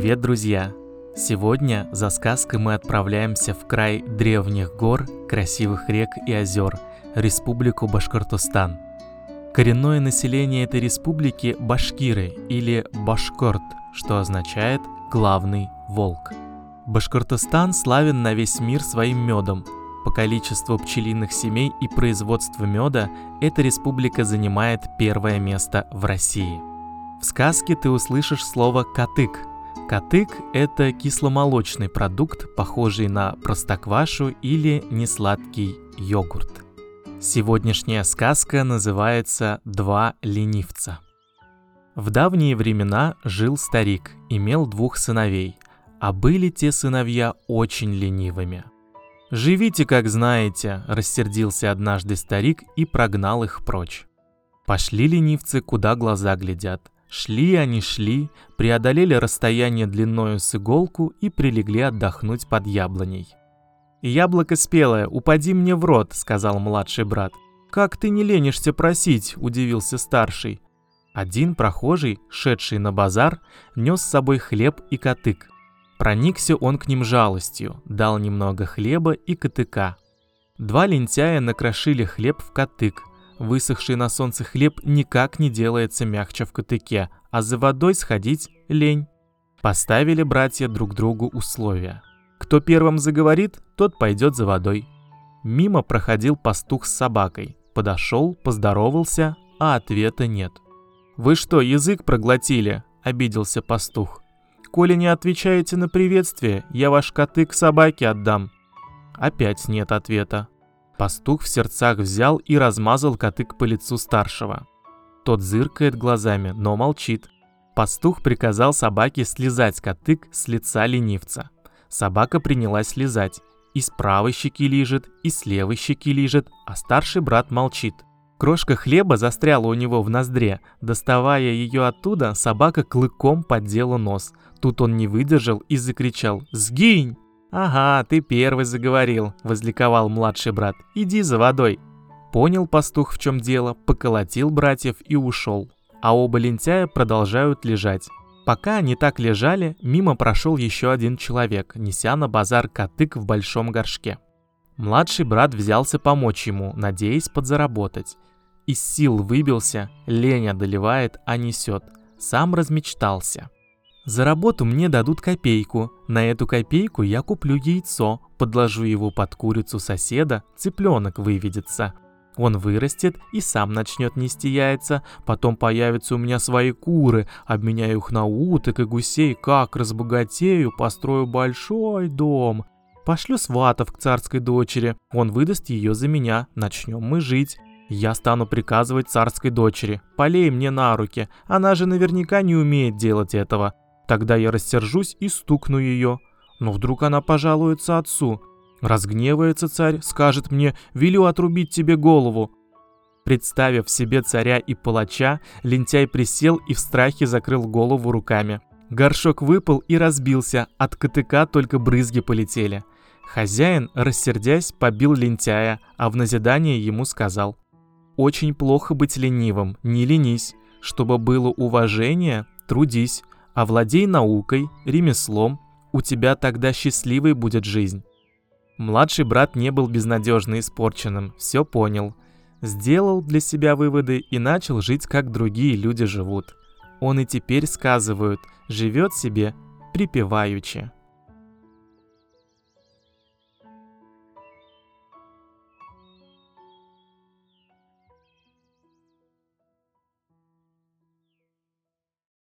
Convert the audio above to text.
Привет, друзья! Сегодня за сказкой мы отправляемся в край древних гор, красивых рек и озер, Республику Башкортостан. Коренное население этой республики – башкиры или башкорт, что означает «главный волк». Башкортостан славен на весь мир своим медом. По количеству пчелиных семей и производству меда эта республика занимает первое место в России. В сказке ты услышишь слово «катык», Катык – это кисломолочный продукт, похожий на простоквашу или несладкий йогурт. Сегодняшняя сказка называется «Два ленивца». В давние времена жил старик, имел двух сыновей, а были те сыновья очень ленивыми. «Живите, как знаете», – рассердился однажды старик и прогнал их прочь. Пошли ленивцы, куда глаза глядят – Шли они, шли, преодолели расстояние длиною с иголку и прилегли отдохнуть под яблоней. «Яблоко спелое, упади мне в рот», — сказал младший брат. «Как ты не ленишься просить?» — удивился старший. Один прохожий, шедший на базар, нес с собой хлеб и котык. Проникся он к ним жалостью, дал немного хлеба и котыка. Два лентяя накрошили хлеб в котык, Высохший на солнце хлеб никак не делается мягче в котыке, а за водой сходить лень. Поставили братья друг другу условия. Кто первым заговорит, тот пойдет за водой. Мимо проходил пастух с собакой. Подошел, поздоровался, а ответа нет. «Вы что, язык проглотили?» – обиделся пастух. «Коли не отвечаете на приветствие, я ваш котык собаке отдам». Опять нет ответа. Пастух в сердцах взял и размазал котык по лицу старшего. Тот зыркает глазами, но молчит. Пастух приказал собаке слезать котык с лица ленивца. Собака принялась слезать. И с правой щеки лижет, и с левой щеки лижет, а старший брат молчит. Крошка хлеба застряла у него в ноздре. Доставая ее оттуда, собака клыком поддела нос. Тут он не выдержал и закричал «Сгинь!». «Ага, ты первый заговорил», — возликовал младший брат. «Иди за водой». Понял пастух, в чем дело, поколотил братьев и ушел. А оба лентяя продолжают лежать. Пока они так лежали, мимо прошел еще один человек, неся на базар котык в большом горшке. Младший брат взялся помочь ему, надеясь подзаработать. Из сил выбился, лень одолевает, а несет. Сам размечтался. За работу мне дадут копейку. На эту копейку я куплю яйцо, подложу его под курицу соседа, цыпленок выведется. Он вырастет и сам начнет нести яйца, потом появятся у меня свои куры, обменяю их на уток и гусей, как разбогатею, построю большой дом. Пошлю сватов к царской дочери, он выдаст ее за меня, начнем мы жить. Я стану приказывать царской дочери, полей мне на руки, она же наверняка не умеет делать этого. Тогда я рассержусь и стукну ее. Но вдруг она пожалуется отцу. Разгневается царь, скажет мне «велю отрубить тебе голову». Представив себе царя и палача, лентяй присел и в страхе закрыл голову руками. Горшок выпал и разбился, от КТК только брызги полетели. Хозяин, рассердясь, побил лентяя, а в назидание ему сказал. «Очень плохо быть ленивым, не ленись. Чтобы было уважение, трудись. Овладей наукой, ремеслом, у тебя тогда счастливой будет жизнь. Младший брат не был безнадежно испорченным, все понял. Сделал для себя выводы и начал жить, как другие люди живут. Он и теперь сказывают, живет себе припеваючи.